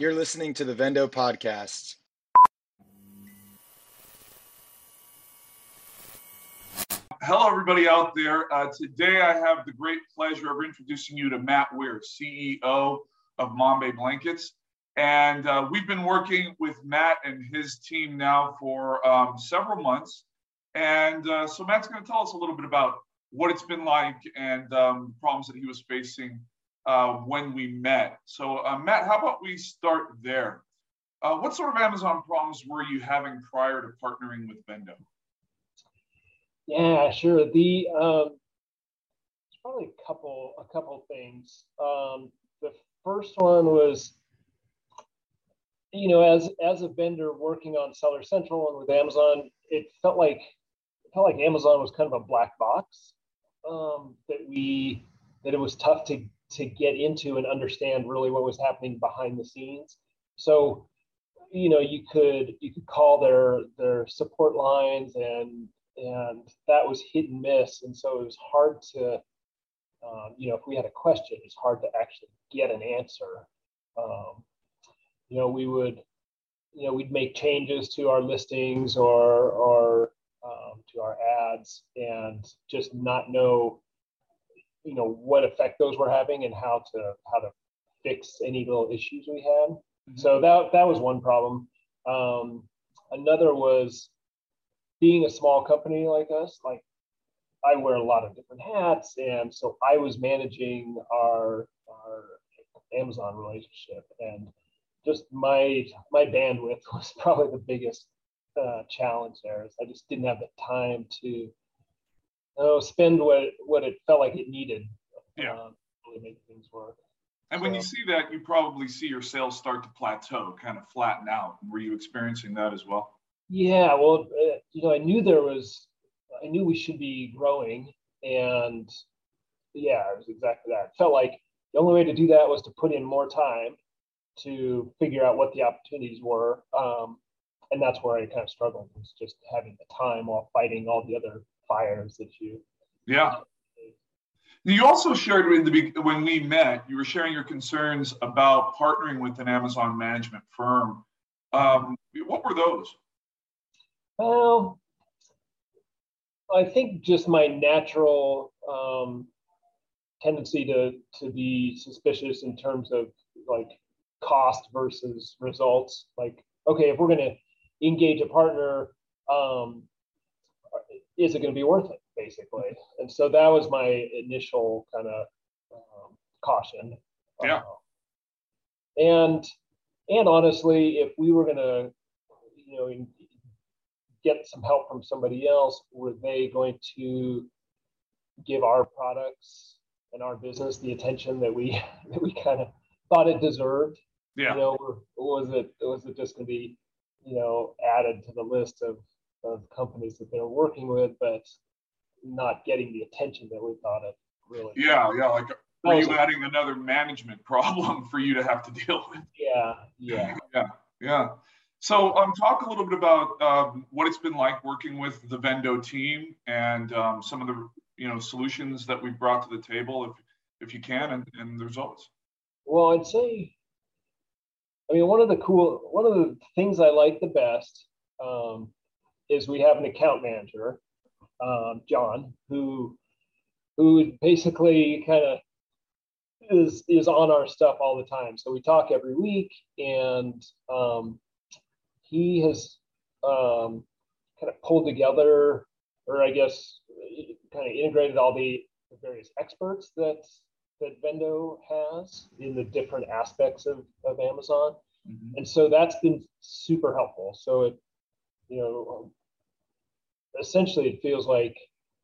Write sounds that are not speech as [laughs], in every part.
You're listening to the Vendo podcast. Hello, everybody out there. Uh, today, I have the great pleasure of introducing you to Matt Weir, CEO of Mambe Blankets. And uh, we've been working with Matt and his team now for um, several months. And uh, so, Matt's going to tell us a little bit about what it's been like and um, problems that he was facing uh, when we met. So, uh, Matt, how about we start there? Uh, what sort of Amazon problems were you having prior to partnering with Vendo? Yeah, sure. The um, probably a couple a couple things. Um, the first one was, you know, as as a vendor working on Seller Central and with Amazon, it felt like it felt like Amazon was kind of a black box um, that we that it was tough to to get into and understand really what was happening behind the scenes. So, you know, you could you could call their their support lines and and that was hit and miss. And so it was hard to, um, you know, if we had a question, it's hard to actually get an answer. Um, you know, we would, you know, we'd make changes to our listings or or um, to our ads and just not know, you know, what effect those were having and how to how to fix any little issues we had. Mm-hmm. So that that was one problem. Um, another was being a small company like us, like I wear a lot of different hats, and so I was managing our our Amazon relationship, and just my my bandwidth [laughs] was probably the biggest uh, challenge there. Is I just didn't have the time to uh, spend what what it felt like it needed. Yeah. Um, really make things work. And when you see that, you probably see your sales start to plateau, kind of flatten out. Were you experiencing that as well? Yeah, well, uh, you know, I knew there was, I knew we should be growing, and yeah, it was exactly that. It felt like the only way to do that was to put in more time to figure out what the opportunities were, um, and that's where I kind of struggled was just having the time while fighting all the other fires that you. Yeah. You also shared in the when we met, you were sharing your concerns about partnering with an Amazon management firm. Um, what were those? Well, I think just my natural um, tendency to to be suspicious in terms of like cost versus results. Like, okay, if we're going to engage a partner, um, is it going to be worth it, basically? And so that was my initial kind of um, caution. Yeah. Uh, and and honestly, if we were going to, you know, in, get some help from somebody else, were they going to give our products and our business the attention that we [laughs] that we kind of thought it deserved? Yeah. You know, or was it was it just going to be, you know, added to the list of of companies that they're working with, but not getting the attention that we thought it really. Yeah, yeah. Like, were you adding another management problem [laughs] for you to have to deal with? Yeah, yeah, [laughs] yeah, yeah. So, um, talk a little bit about um, what it's been like working with the Vendo team and um, some of the you know solutions that we've brought to the table, if if you can, and, and the results. Well, I'd say, I mean, one of the cool, one of the things I like the best um, is we have an account manager, um, John, who who basically kind of is is on our stuff all the time. So we talk every week, and um, he has um, kind of pulled together, or I guess kind of integrated all the, various experts that that Vendo has in the different aspects of, of Amazon. Mm-hmm. And so that's been super helpful. So it, you know, essentially it feels like,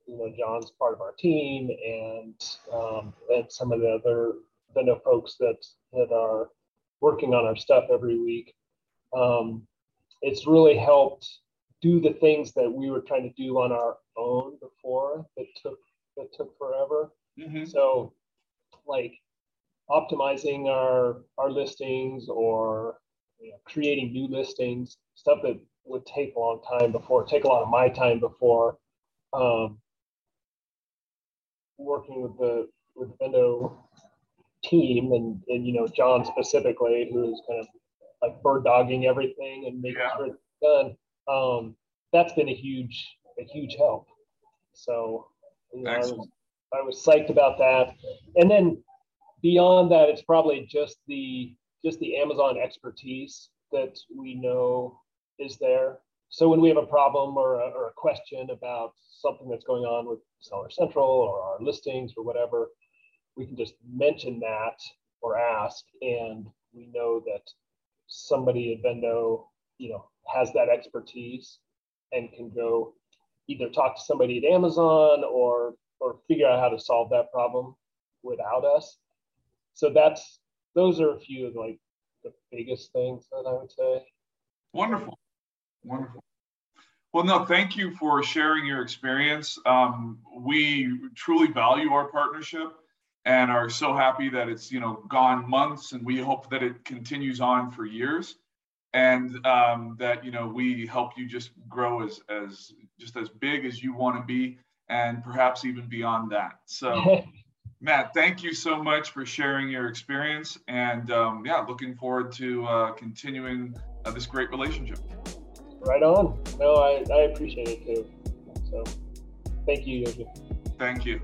you know, John's part of our team and um, and some of the other Vendo folks that that are working on our stuff every week. Um, it's really helped do the things that we were trying to do on our own before that took that took forever. Mm-hmm. So like optimizing our our listings or you know, creating new listings, stuff that would take a long time before, take a lot of my time before. Um, working with the with the Vendo team and, and you know John specifically, who's kind of like bird dogging everything and making yeah. sure it's done. Um, that's been a huge a huge help. So you know, I, was, I was psyched about that. And then beyond that, it's probably just the just the Amazon expertise that we know is there. So when we have a problem or a, or a question about something that's going on with Seller Central or our listings or whatever, we can just mention that or ask, and we know that somebody at Vendo, you know, has that expertise and can go either talk to somebody at Amazon or or figure out how to solve that problem without us. So that's those are a few of like the biggest things that I would say. Wonderful, wonderful. Well, no, thank you for sharing your experience. Um, we truly value our partnership and are so happy that it's you know gone months, and we hope that it continues on for years, and um, that you know we help you just grow as as just as big as you want to be, and perhaps even beyond that. So. [laughs] Matt, thank you so much for sharing your experience, and um, yeah, looking forward to uh, continuing uh, this great relationship. Right on. No, I, I appreciate it too. So, thank you, Yogi. Thank you.